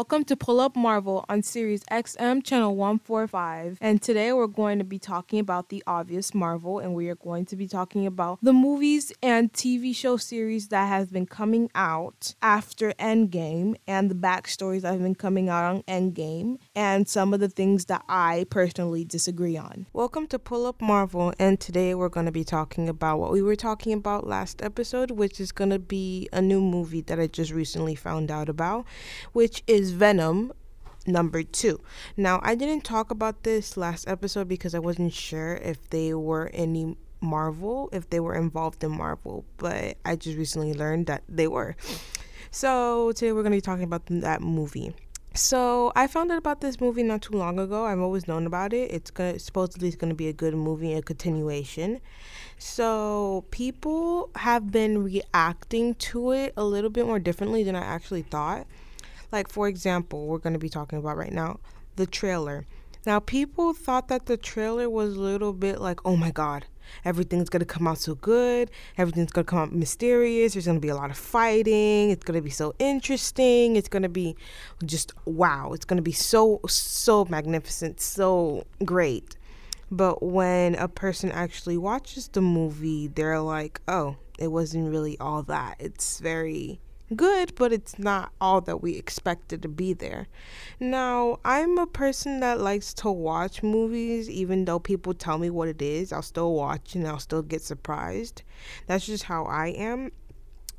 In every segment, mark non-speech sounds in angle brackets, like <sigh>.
Welcome to Pull Up Marvel on Sirius XM Channel 145. And today we're going to be talking about the obvious Marvel, and we are going to be talking about the movies and TV show series that has been coming out after Endgame and the backstories that have been coming out on Endgame and some of the things that I personally disagree on. Welcome to Pull Up Marvel, and today we're going to be talking about what we were talking about last episode, which is going to be a new movie that I just recently found out about, which is Venom number two. Now, I didn't talk about this last episode because I wasn't sure if they were any Marvel, if they were involved in Marvel, but I just recently learned that they were. So, today we're going to be talking about that movie. So I found out about this movie not too long ago. I've always known about it. It's gonna supposedly it's gonna be a good movie, a continuation. So people have been reacting to it a little bit more differently than I actually thought. Like, for example, we're going to be talking about right now the trailer. Now, people thought that the trailer was a little bit like, oh my God, everything's going to come out so good. Everything's going to come out mysterious. There's going to be a lot of fighting. It's going to be so interesting. It's going to be just wow. It's going to be so, so magnificent, so great. But when a person actually watches the movie, they're like, oh, it wasn't really all that. It's very good, but it's not all that we expected to be there. Now, I'm a person that likes to watch movies, even though people tell me what it is. I'll still watch and I'll still get surprised. That's just how I am.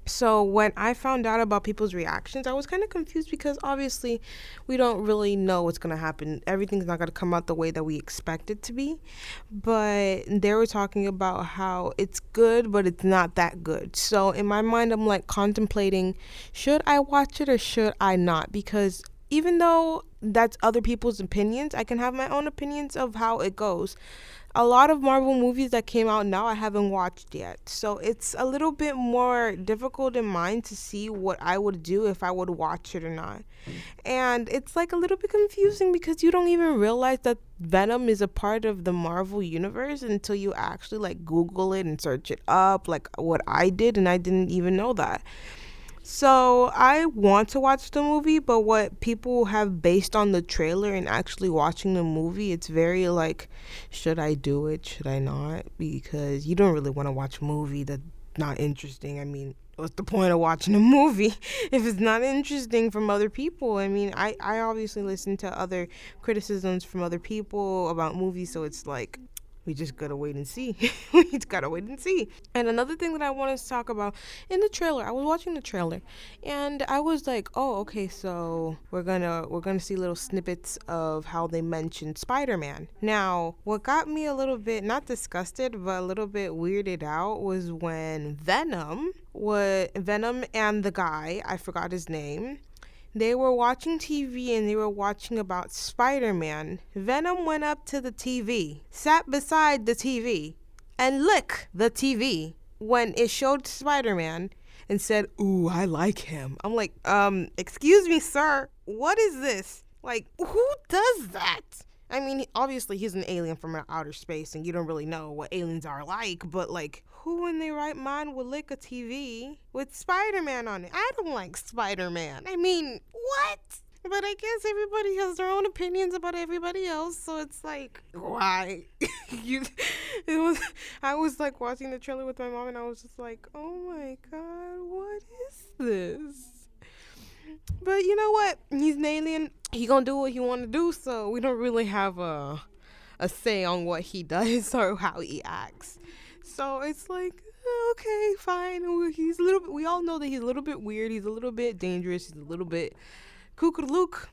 So when I found out about people's reactions, I was kind of confused because obviously we don't really know what's going to happen. Everything's not going to come out the way that we expect it to be. But they were talking about how it's good, but it's not that good. So in my mind, I'm like contemplating should I watch it or should I not? Because even though that's other people's opinions, I can have my own opinions of how it goes a lot of Marvel movies that came out now I haven't watched yet. So it's a little bit more difficult in mind to see what I would do if I would watch it or not. And it's like a little bit confusing because you don't even realize that Venom is a part of the Marvel universe until you actually like Google it and search it up, like what I did, and I didn't even know that. So I want to watch the movie, but what people have based on the trailer and actually watching the movie, it's very like, should I do it? Should I not? Because you don't really want to watch a movie that's not interesting. I mean, what's the point of watching a movie <laughs> if it's not interesting from other people? I mean, I, I obviously listen to other criticisms from other people about movies, so it's like we just gotta wait and see. <laughs> we just gotta wait and see. And another thing that I wanted to talk about in the trailer, I was watching the trailer, and I was like, oh, okay, so we're gonna we're gonna see little snippets of how they mentioned Spider-Man. Now, what got me a little bit not disgusted, but a little bit weirded out was when Venom, what Venom and the guy, I forgot his name they were watching TV and they were watching about Spider Man. Venom went up to the TV, sat beside the TV, and licked the TV when it showed Spider Man and said, Ooh, I like him. I'm like, um, excuse me, sir, what is this? Like, who does that? I mean, obviously he's an alien from outer space, and you don't really know what aliens are like. But like, who in their right mind would lick a TV with Spider-Man on it? I don't like Spider-Man. I mean, what? But I guess everybody has their own opinions about everybody else, so it's like, why? <laughs> you, it was. I was like watching the trailer with my mom, and I was just like, oh my god, what is this? But you know what? He's an alien. He gonna do what he want to do. So we don't really have a a say on what he <laughs> does or how he acts. So it's like okay, fine. He's a little. Bit, we all know that he's a little bit weird. He's a little bit dangerous. He's a little bit luke,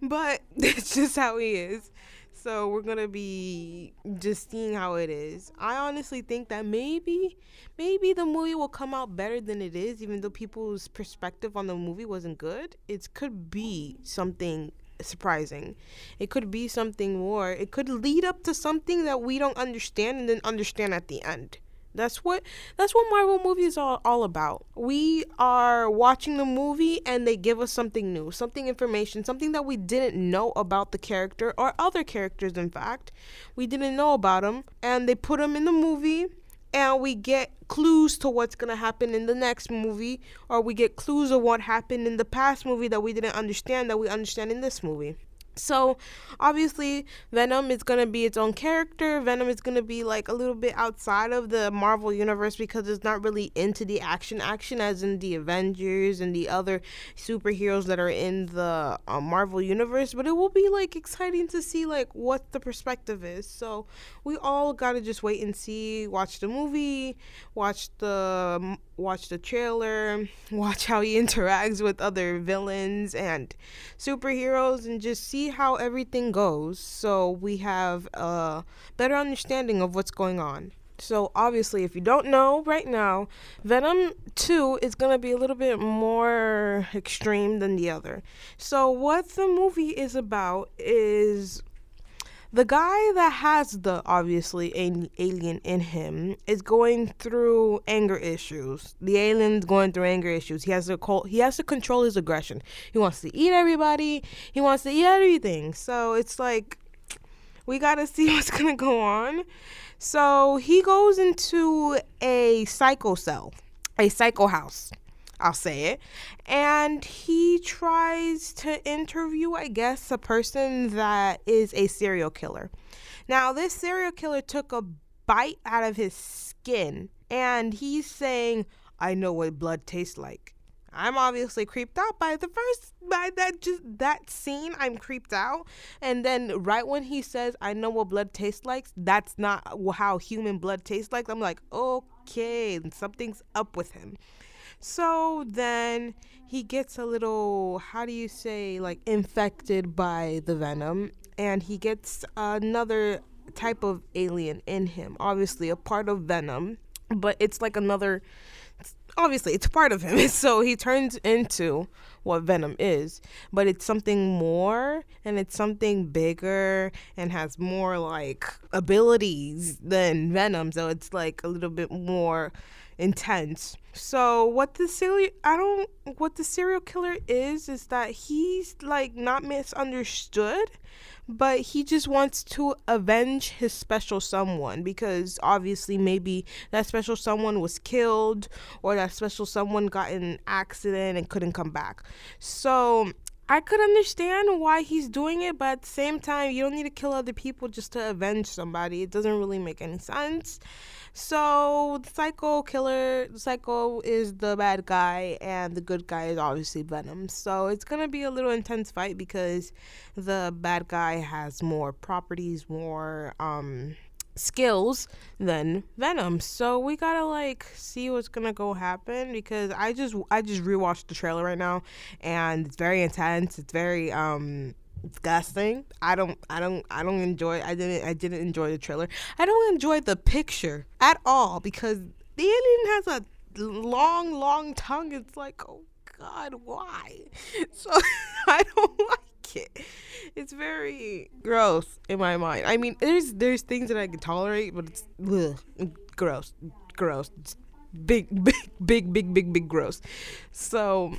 but <laughs> that's just how he is. So we're gonna be just seeing how it is. I honestly think that maybe, maybe the movie will come out better than it is, even though people's perspective on the movie wasn't good. It could be something surprising. It could be something more. It could lead up to something that we don't understand and then understand at the end. That's what that's what Marvel movies are all about. We are watching the movie and they give us something new, something information, something that we didn't know about the character or other characters in fact. We didn't know about them and they put them in the movie and we get clues to what's going to happen in the next movie or we get clues of what happened in the past movie that we didn't understand that we understand in this movie. So, obviously, Venom is going to be its own character. Venom is going to be like a little bit outside of the Marvel universe because it's not really into the action action as in the Avengers and the other superheroes that are in the uh, Marvel universe, but it will be like exciting to see like what the perspective is. So, we all got to just wait and see, watch the movie, watch the watch the trailer, <laughs> watch how he <laughs> interacts with other villains and superheroes and just see how everything goes so we have a better understanding of what's going on. So, obviously, if you don't know right now, Venom 2 is going to be a little bit more extreme than the other. So, what the movie is about is the guy that has the obviously alien in him is going through anger issues. The alien's going through anger issues. He has to call, he has to control his aggression. He wants to eat everybody. He wants to eat everything. So it's like we got to see <laughs> what's going to go on. So he goes into a psycho cell, a psycho house. I'll say it. And he tries to interview, I guess, a person that is a serial killer. Now, this serial killer took a bite out of his skin and he's saying, I know what blood tastes like. I'm obviously creeped out by the first by that just that scene. I'm creeped out, and then right when he says, "I know what blood tastes like," that's not how human blood tastes like. I'm like, okay, something's up with him. So then he gets a little, how do you say, like infected by the venom, and he gets another type of alien in him. Obviously, a part of Venom, but it's like another. Obviously, it's part of him. <laughs> So he turns into what Venom is, but it's something more and it's something bigger and has more like abilities than Venom. So it's like a little bit more intense. So what the serial I don't what the serial killer is is that he's like not misunderstood, but he just wants to avenge his special someone because obviously maybe that special someone was killed or that special someone got in an accident and couldn't come back. So I could understand why he's doing it, but at the same time, you don't need to kill other people just to avenge somebody. It doesn't really make any sense. So the psycho killer, the psycho is the bad guy, and the good guy is obviously Venom. So it's gonna be a little intense fight because the bad guy has more properties, more um skills than Venom. So we gotta like see what's gonna go happen because I just I just rewatched the trailer right now and it's very intense. It's very um disgusting. I don't I don't I don't enjoy I didn't I didn't enjoy the trailer. I don't enjoy the picture at all because the alien has a long long tongue. It's like, "Oh god, why?" <laughs> So <laughs> I don't <laughs> like it. It's very gross in my mind. I mean, there's there's things that I can tolerate, but it's ugh, gross. Gross. It's big big big big big big gross. So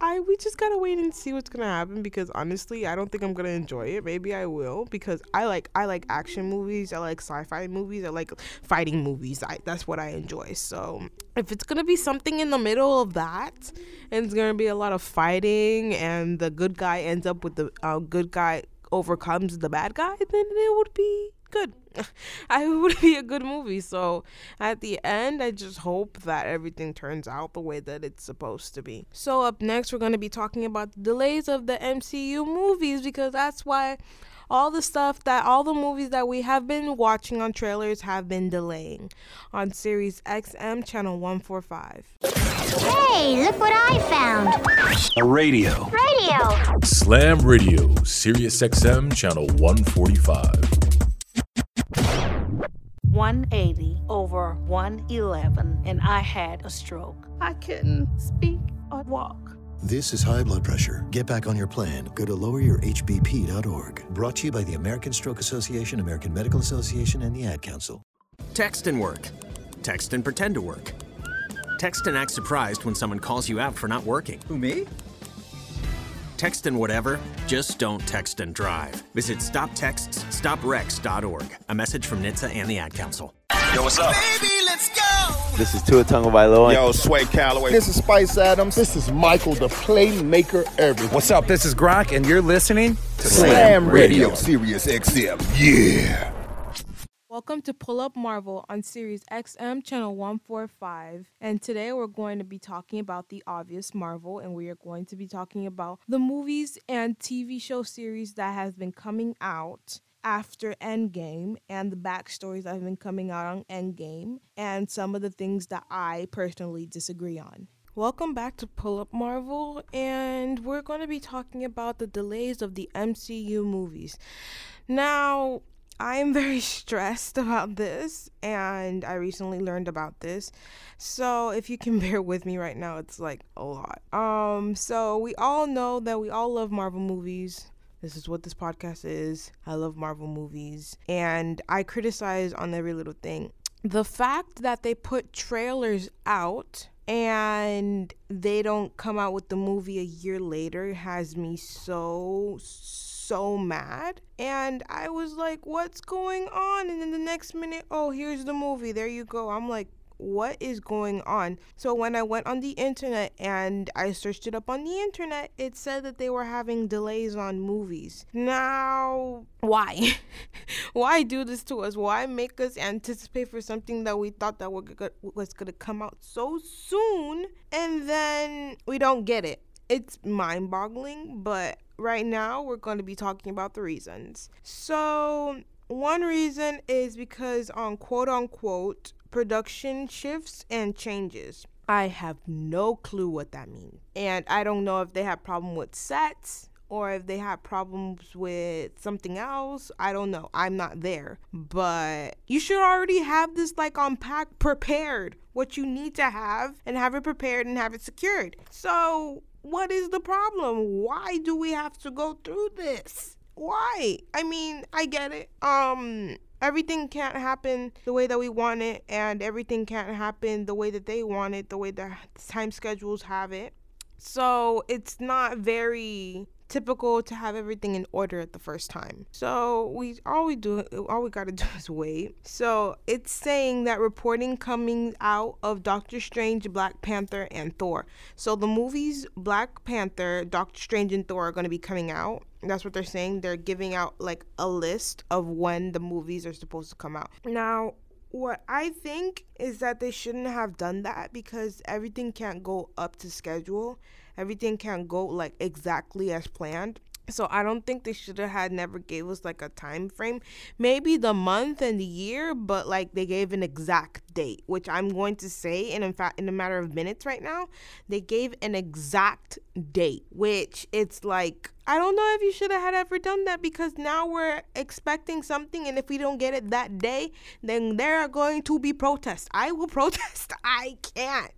I we just gotta wait and see what's gonna happen because honestly, I don't think I'm gonna enjoy it. Maybe I will because I like I like action movies. I like sci-fi movies. I like fighting movies. I that's what I enjoy. So if it's gonna be something in the middle of that, and it's gonna be a lot of fighting, and the good guy ends up with the uh, good guy overcomes the bad guy, then it would be good. <laughs> I would be a good movie. So at the end, I just hope that everything turns out the way that it's supposed to be. So up next, we're going to be talking about the delays of the MCU movies because that's why all the stuff that all the movies that we have been watching on trailers have been delaying on Sirius XM channel 145. Hey, look what I found. A radio. Radio. Slam Radio, Sirius XM channel 145. 180 over 111, and I had a stroke. I couldn't speak or walk. This is high blood pressure. Get back on your plan. Go to loweryourhbp.org. Brought to you by the American Stroke Association, American Medical Association, and the Ad Council. Text and work. Text and pretend to work. Text and act surprised when someone calls you out for not working. Who, me? Text and whatever, just don't text and drive. Visit stoptextsstopwrecks.org. A message from NHTSA and the Ad Council. Yo, what's up? Baby, let's go! This is Tua Tagovailoa. Yo, Sway Calloway. This is Spice Adams. This is Michael, the playmaker everything. What's up? This is Gronk, and you're listening to Slam, Slam Radio. Radio, Sirius XM. Yeah. Welcome to Pull Up Marvel on Sirius XM Channel 145. And today we're going to be talking about the obvious Marvel, and we are going to be talking about the movies and TV show series that has been coming out after Endgame and the backstories that have been coming out on Endgame and some of the things that I personally disagree on. Welcome back to Pull Up Marvel, and we're going to be talking about the delays of the MCU movies. Now, I am very <laughs> stressed about this, and I recently learned about this. So, if you can <laughs> bear with me right now, it's like a lot. Um, so we all know that we all love Marvel movies. This is what this podcast is. I love Marvel movies. And I criticize on every little thing. The fact that they put trailers out and they don't come out with the movie a year later has me so, so mad. And I was like, what's going on? And then the next minute, oh, here's the movie. There you go. I'm like, what is going on? So when I went on the internet and I searched it up on the internet, it said that they were having delays on movies. Now, why? <laughs> why do this to us? Why make us anticipate for something that we thought that was going to come out so soon and then we don't get it? It's mind-boggling, but right now we're going to be talking about the reasons. So, one reason is because on quote unquote production shifts and changes. I have no clue what that means. And I don't know if they have problem with sets or if they have problems with something else. I don't know. I'm not there. But you should already have this like unpacked prepared what you need to have and have it prepared and have it secured. So, what is the problem? Why do we have to go through this? Why? I mean, I get it. Um everything can't happen the way that we want it and everything can't happen the way that they want it the way the time schedules have it so it's not very typical to have everything in order at the first time. So we all we do all we gotta <laughs> do is wait. So it's saying that reporting coming out of Doctor Strange, Black Panther, and Thor. So the movies Black Panther, Doctor Strange, and Thor are gonna be coming out. That's what they're saying. They're giving out like a list of when the movies are supposed to come out. Now what I think is that they shouldn't have done that because everything can't go up to schedule everything can't go like exactly as planned. So I don't think they should have had never gave us like a time frame. Maybe the month and the year, but like they gave an exact date, which I'm going to say and in fact in a matter of minutes right now, they gave an exact date, which it's like I don't know if you should have had ever done that because now we're expecting something, and if we don't get it that day, then there are going to be protests. I will <laughs> protest. I can't.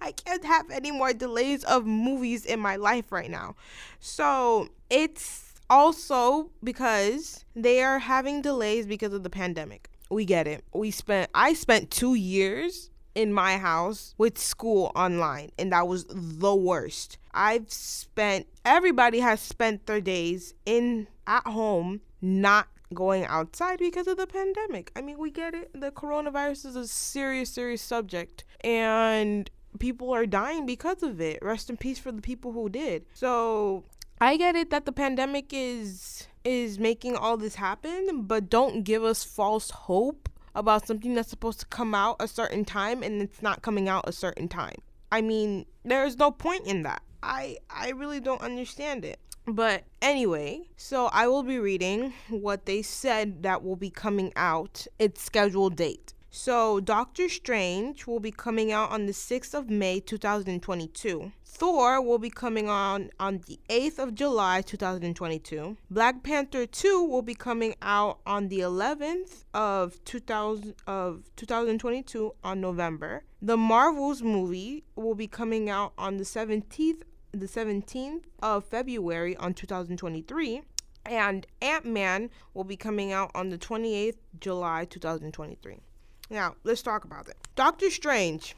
I can't have any more delays of movies in my life right now. So it's also because they are having delays because of the pandemic. We get it. We spent, I spent two years in my house with school online, and that was the worst. I've spent everybody has spent their days in at home not going outside because of the pandemic. I mean, we get it. The coronavirus is a serious serious subject and people are dying because of it. Rest in peace for the people who did. So, I get it that the pandemic is is making all this happen, but don't give us false hope about something that's supposed to come out a certain time and it's not coming out a certain time. I mean, there's no point in that. I I really don't understand it. But anyway, so I will be reading what they said that will be coming out its scheduled date. So, Doctor Strange will be coming out on the 6th of May 2022. Thor will be coming on on the 8th of July 2022. Black Panther 2 will be coming out on the 11th of 2000 of 2022 on November. The Marvels movie will be coming out on the 17th the 17th of February on 2023 and Ant-Man will be coming out on the 28th July 2023. Now, let's talk about it. Doctor Strange.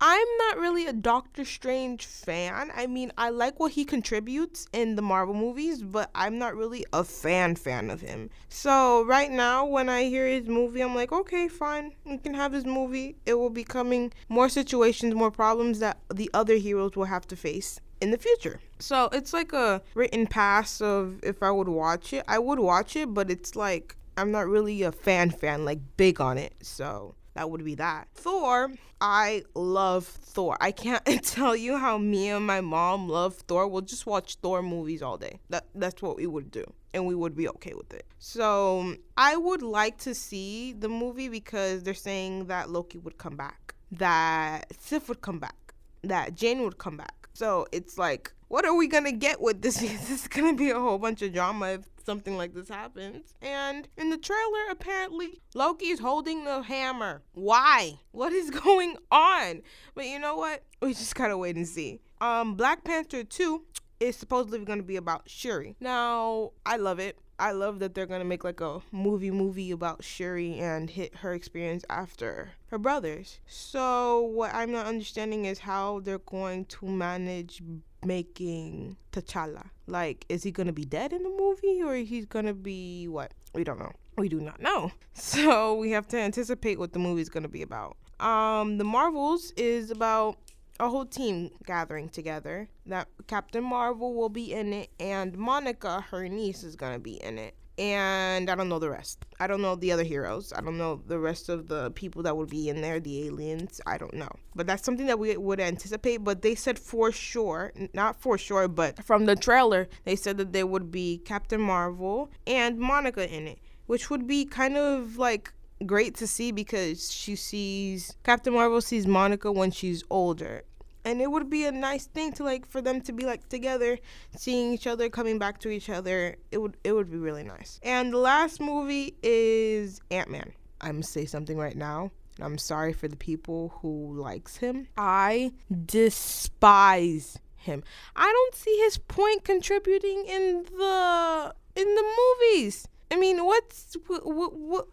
I'm not really a Doctor Strange fan. I mean, I like what he contributes in the Marvel movies, but I'm not really a fan fan of him. So right now, when I hear his movie, I'm like, okay, fine, you can have his movie. It will be coming more situations, more problems that the other heroes will have to face in the future. So it's like a written pass of if I would watch it, I would watch it, but it's like I'm not really a fan fan, like big on it. So that would be that. Thor, I love Thor. I can't <laughs> tell you how me and my mom love Thor. We'll just watch Thor movies all day. That that's what we would do. And we would be okay with it. So I would like to see the movie because they're saying that Loki would come back, that Sif would come back, that Jane would come back. So it's like, what are we gonna get with this? <laughs> this is gonna be a whole bunch of drama if something like this happens. And in the trailer, apparently, Loki is holding the hammer. Why? What is <laughs> going on? But you know what? We just gotta wait and see. Um, Black Panther 2 is supposedly gonna be about Shuri. Now, I love it. I love that they're gonna make like a movie movie about Shuri and hit her experience after her brothers. So what I'm not understanding is how they're going to manage making T'Challa. Like, is he gonna be dead in the movie or he's gonna be what? We don't know. We do not know. <laughs> So we have to anticipate what the movie's gonna be about. Um, the Marvels is about a whole team gathering together. That Captain Marvel will be in it, and Monica, her niece, is gonna be in it. And I don't know the rest. I don't know the other heroes. I don't know the rest of the people that would be in there, the aliens. I don't know. But that's something that we would anticipate. But they said for sure, not for sure, but from the trailer, they said that there would be Captain Marvel and Monica in it, which would be kind of like great to see because she sees Captain Marvel sees Monica when she's older. And it would be a nice thing to like for them to be like together, seeing each other, coming back to each other. It would it would be really nice. And the last movie is Ant-Man. I'm gonna say something right now. And I'm sorry for the people who likes him. I despise him. I don't see his point contributing in the in the movies. I mean, what's what, what,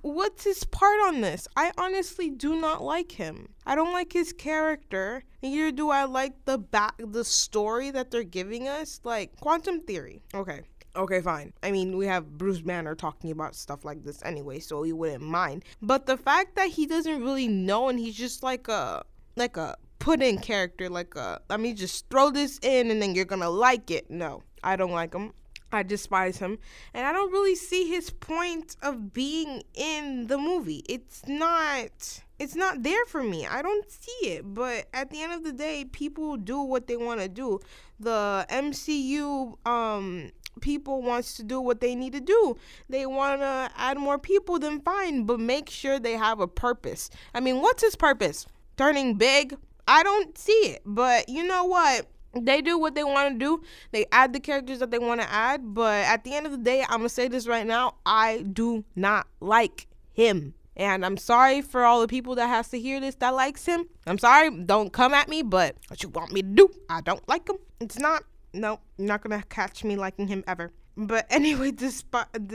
what's his part on this? I honestly do not like him. I don't like his character. Neither do I like the back the story that they're giving us. Like quantum theory. Okay. Okay, fine. I mean, we have Bruce Banner talking about stuff like this anyway, so he wouldn't mind. But the fact that he doesn't really know and he's just like a like a put in character, like a let me just throw this in and then you're gonna like it. No, I don't like him. I despise him. And I don't really see his point of being in the movie. It's not it's not there for me. I don't see it. But at the end of the day, people do what they want to do. The MCU um people wants to do what they need to do. They want to add more people then fine, but make sure they have a purpose. I mean, what's his purpose? Turning big? I don't see it. But you know what? They do what they want to do. They add the characters that they want to add, but at the end of the day, I'm gonna say this right now: I do not like him, and I'm sorry for all the people that has to hear this that likes him. I'm sorry, don't come at me, but what you want me to do? I don't like him. It's not. No, you're not gonna catch me liking him ever. But <laughs> anyway, despite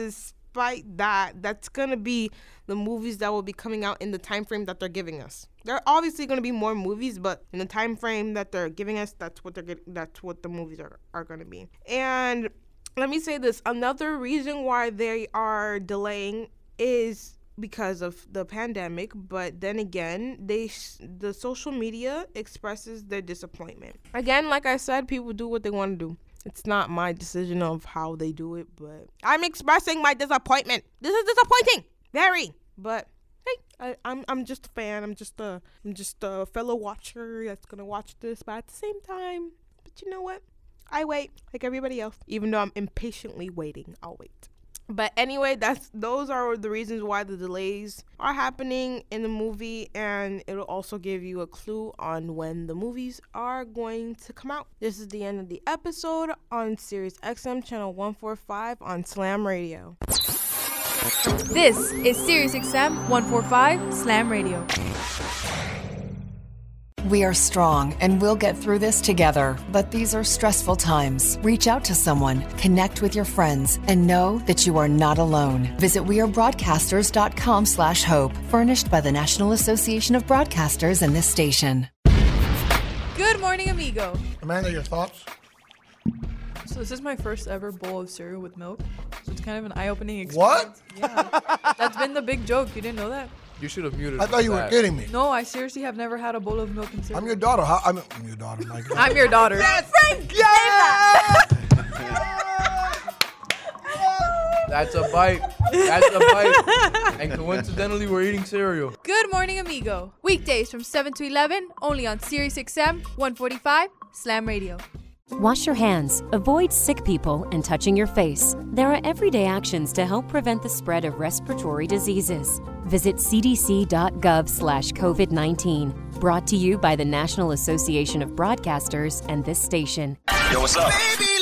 despite that, that's gonna be the movies that will be coming out in the time frame that they're giving us. There are obviously to be more movies, but in the time frame that they're giving us, that's what they're get, that's what the movies are, are to be. And let me say this: another reason why they are delaying is because of the pandemic but then again they the social media expresses their disappointment again like i said people do what they want to do it's not my decision of how they do it but i'm expressing my disappointment this is disappointing very but I, I'm I'm just a fan. I'm just a I'm just a fellow watcher that's gonna watch this, but at the same time, but you know what? I wait like everybody else. Even though I'm impatiently waiting, I'll wait. But anyway, that's those are the reasons why the delays are happening in the movie, and it'll also give you a clue on when the movies are going to come out. This is the end of the episode on Sirius XM channel 145 on Slam Radio. This is series SiriusXM 145 Slam Radio. We are strong and we'll get through this together. But these are stressful times. Reach out to someone, connect with your friends, and know that you are not alone. Visit wearebroadcasters.com slash hope, furnished by the National Association of Broadcasters and this station. Good morning, amigo. Amanda, your thoughts? So this is my first ever bowl of cereal with milk. So it's kind of an eye-opening experience. What? Yeah. That's been the big joke. You didn't know that? You should have muted. I thought you were that. kidding me. No, I seriously have never had a bowl of milk and cereal. I'm your daughter. How, I'm, <laughs> I'm your daughter. My God. I'm your daughter. Frank, yeah! <laughs> That's a bite. That's a bite. and coincidentally, we're eating cereal. Good morning, amigo. Weekdays from 7 to 11, only on Sirius XM 145 Slam Radio. Wash your hands, avoid sick people, and touching your face. There are everyday actions to help prevent the spread of respiratory diseases. Visit cdc.gov slash COVID 19. Brought to you by the National Association of Broadcasters and this station. Yo, what's up?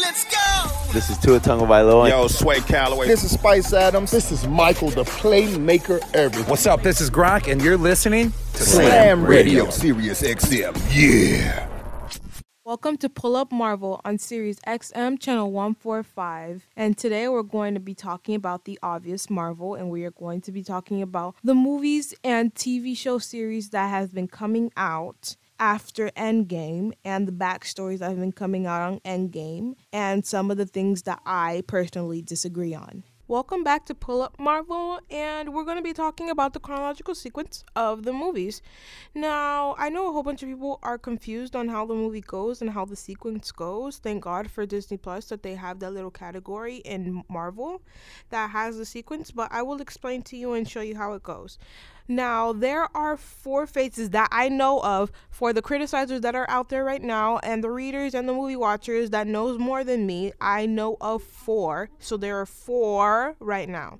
Let's go. This is Tua Tagovailoa. Yo, Sway Calloway. This is Spice Adams. This is Michael, the playmaker everything. What's up? This is Gronk, and you're listening to Slam Radio, Sirius XM. Yeah. Welcome to Pull Up Marvel on Sirius XM channel 145. And today we're going to be talking about the obvious Marvel and we are going to be talking about the movies and TV show series that have been coming out after Endgame and the backstories that have been coming out on Endgame and some of the things that I personally disagree on. Welcome back to Pull Up Marvel, and we're going to be talking about the chronological sequence of the movies. Now, I know a whole bunch of people are confused on how the movie goes and how the sequence goes. Thank God for Disney Plus that they have that little category in Marvel that has the sequence, but I will explain to you and show you how it goes. Now, there are four phases that I know of for the criticizers that are out there right now and the readers and the movie watchers that knows more than me. I know of four. So there are four right now.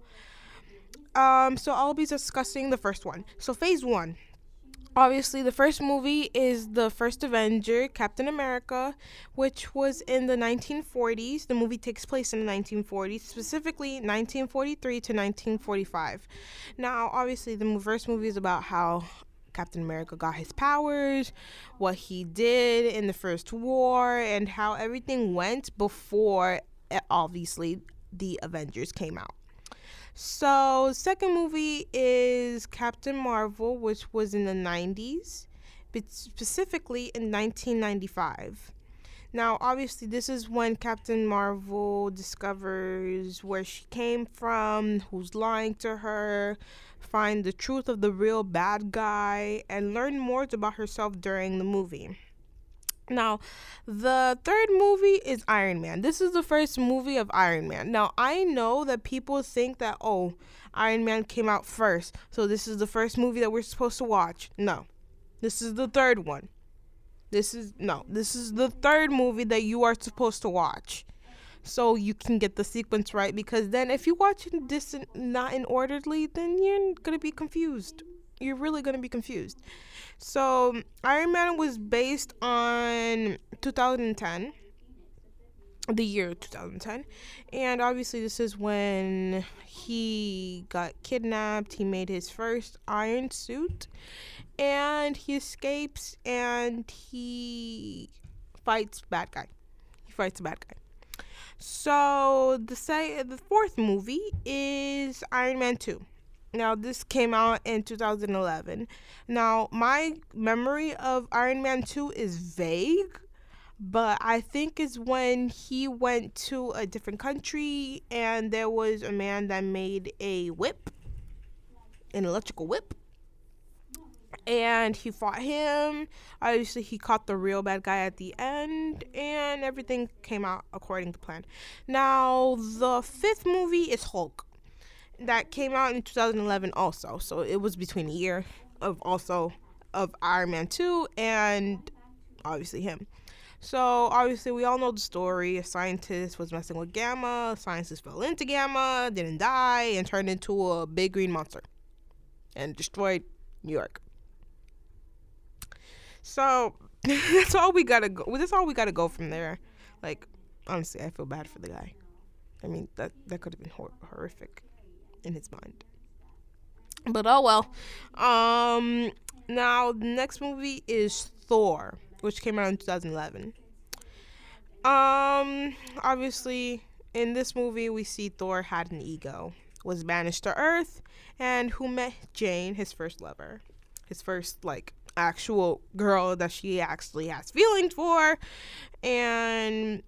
Um, so I'll be discussing the first one. So phase one. Obviously, the first movie is the first Avenger, Captain America, which was in the 1940s. The movie takes place in the 1940s, specifically 1943 to 1945. Now, obviously, the first movie is about how Captain America got his powers, what he did in the first war, and how everything went before, eh, obviously, the Avengers came out. So, second movie is Captain Marvel, which was in the 90s, but specifically in 1995. Now, obviously, this is when Captain Marvel discovers where she came from, who's lying to her, find the truth of the real bad guy, and learn more about herself during the movie. Now, the third movie is Iron Man. This is the first movie of Iron Man. Now, I know that people think that, oh, Iron Man came out first, so this is the first movie that we're supposed to watch. No, this is the third one. This is, no, this is the third movie that you are supposed to watch. So you can get the sequence right because then if you watch this in, not in orderly, then you're going to be confused. You're really going to be confused. So, Iron Man was based on 2010, the year 2010. And obviously, this is when he got kidnapped. He made his first iron suit. And he escapes and he fights bad guy. He fights a bad guy. So, the, say, the fourth movie is Iron Man 2. Now, this came out in 2011. Now, my memory of Iron Man 2 is vague, but I think it's when he went to a different country and there was a man that made a whip, an electrical whip. And he fought him. Obviously, he caught the real bad guy at the end, and everything came out according to plan. Now, the fifth movie is Hulk that came out in 2011 also. So it was between a year of also of Iron Man 2 and obviously him. So obviously we all know the story. A scientist was messing with Gamma, a scientist fell into Gamma, didn't die, and turned into a big green monster. And destroyed New York. So <laughs> that's all we gotta go that's all we gotta go from there. Like, honestly, I feel bad for the guy. I mean that that could have been hor- horrific in his mind. But oh well. Um Now, the next movie is Thor, which came out in 2011. Um, obviously, in this movie, we see Thor had an ego, was banished to Earth, and who met Jane, his first lover, his first like actual girl that she actually has feelings for, and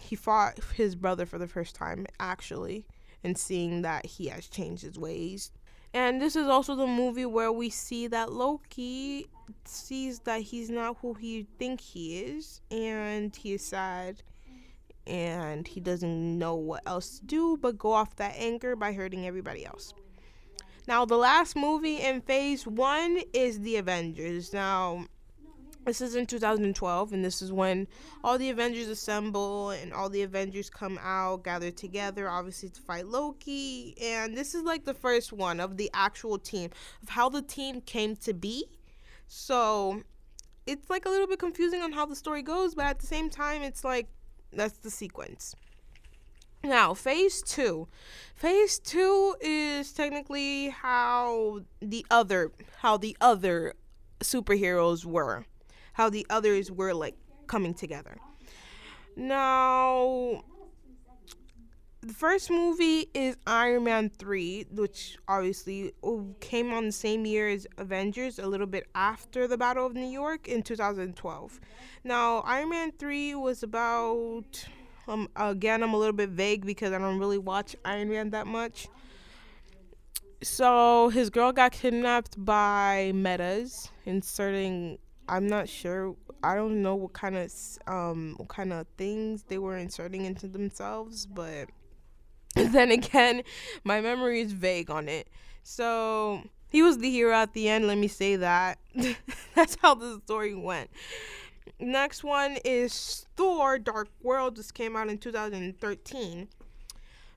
he fought his brother for the first time actually, and seeing that he has changed his ways. And this is also the movie where we see that Loki sees that he's not who he think he is, and he is sad and he doesn't know what else to do but go off that anger by hurting everybody else. Now, the last movie in phase one is The Avengers. Now, this is in 2012, and this is when all the Avengers assemble and all the Avengers come out, gather together, obviously, to fight Loki. And this is like the first one of the actual team, of how the team came to be. So, it's like a little bit confusing on how the story goes, but at the same time, it's like that's the sequence. Now, phase two. Phase two is technically how the other how the other superheroes were. How the others were like coming together. Now the first movie is Iron Man 3, which obviously came on the same year as Avengers, a little bit after the Battle of New York in 2012. Now, Iron Man 3 was about um, again, I'm a little bit vague because I don't really watch Iron Man that much. So his girl got kidnapped by metas, inserting. I'm not sure. I don't know what kind of um what kind of things they were inserting into themselves, but <laughs> then again, my memory is vague on it. So he was the hero at the end. Let me say that. <laughs> That's how the story went. Next one is Thor Dark World. This came out in 2013.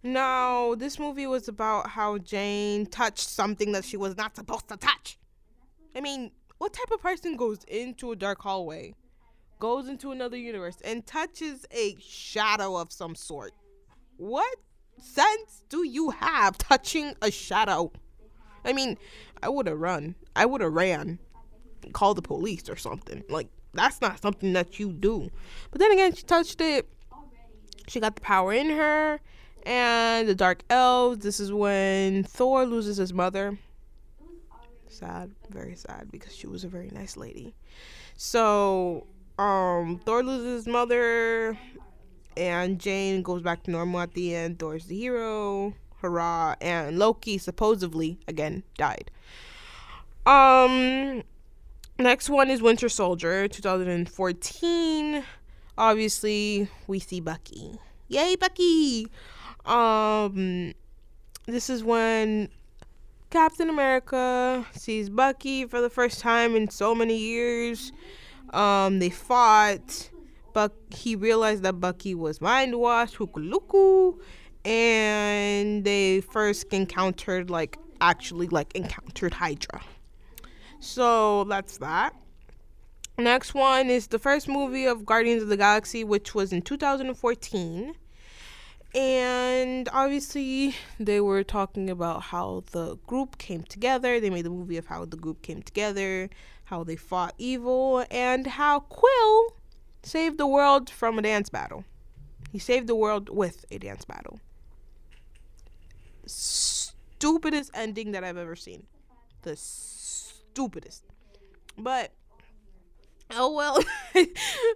Now, this movie was about how Jane touched something that she was not supposed to touch. I mean, what type of person goes into a dark hallway, goes into another universe, and touches a shadow of some sort? What sense do you have touching a shadow? I mean, I would have run. I would have ran, Call the police or something. Like, that's not something that you do. But then again, she touched it. She got the power in her. And the Dark Elves. This is when Thor loses his mother. Sad, very sad, because she was a very nice lady. So, um, Thor loses his mother, and Jane goes back to normal at the end. Thor's the hero, hurrah! And Loki supposedly again died. Um, Next one is Winter Soldier 2014. Obviously, we see Bucky. Yay, Bucky! Um, this is when Captain America sees Bucky for the first time in so many years. Um, they fought. Buck he realized that Bucky was mind washed, and they first encountered like actually like encountered Hydra. So that's that. Next one is the first movie of Guardians of the Galaxy, which was in 2014. And obviously, they were talking about how the group came together. They made the movie of how the group came together, how they fought evil, and how Quill saved the world from a dance battle. He saved the world with a dance battle. Stupidest ending that I've ever seen. The stupidest. But oh well <laughs>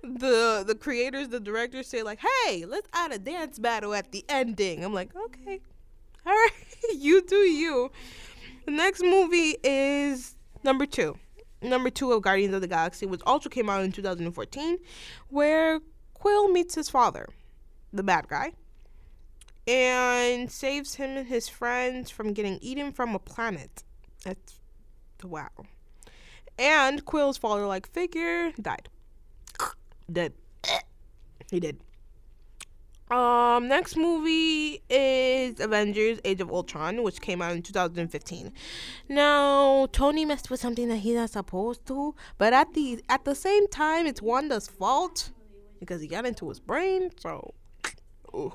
the the creators the directors say like hey let's add a dance battle at the ending. I'm like okay. <laughs> All right. <laughs> You do you. The next movie is number two. Number two of guardians of the galaxy which also came out in 2014 where quill meets his father the bad guy and saves him and his friends from getting eaten from a planet. That's wow and Quill's father-like figure died. Dead. He did. Um, next movie is Avengers: Age of Ultron, which came out in 2015. Now, Tony messed with something that he's not supposed to, but at the at the same time, it's Wanda's fault because he got into his brain. So, ooh.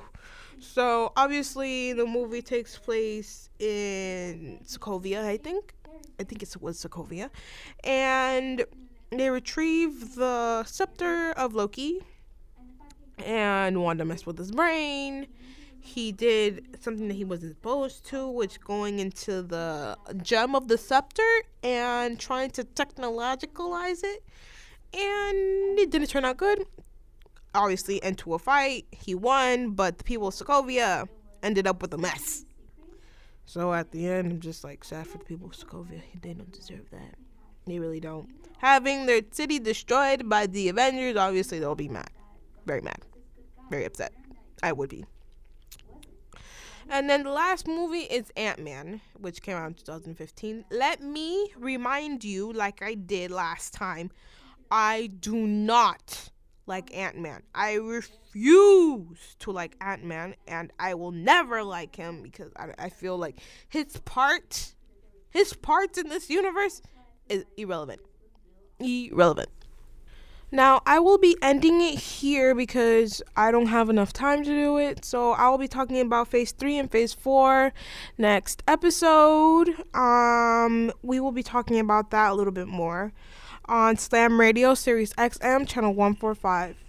so obviously, the movie takes place in Sokovia, I think I think it was Sokovia, and they retrieve the scepter of Loki. And Wanda messed with his brain. He did something that he wasn't supposed to, which going into the gem of the scepter and trying to technologicalize it. And it didn't turn out good. Obviously, into a fight, he won, but the people of Sokovia ended up with a mess. So at the end, I'm just like sad for the people of Sokovia. They don't deserve that. They really don't. Having their city destroyed by the Avengers, obviously they'll be mad. Very mad. Very upset. I would be. And then the last movie is Ant Man, which came out in 2015. Let me remind you, like I did last time, I do not like Ant Man. I refuse to like Ant Man, and I will never like him because I, I feel like his part, his parts in this universe is irrelevant. Irrelevant. Now, I will be ending it here because I don't have enough time to do it. So, I will be talking about phase 3 and phase 4 next episode. Um, we will be talking about that a little bit more on Slam Radio Sirius XM channel 145.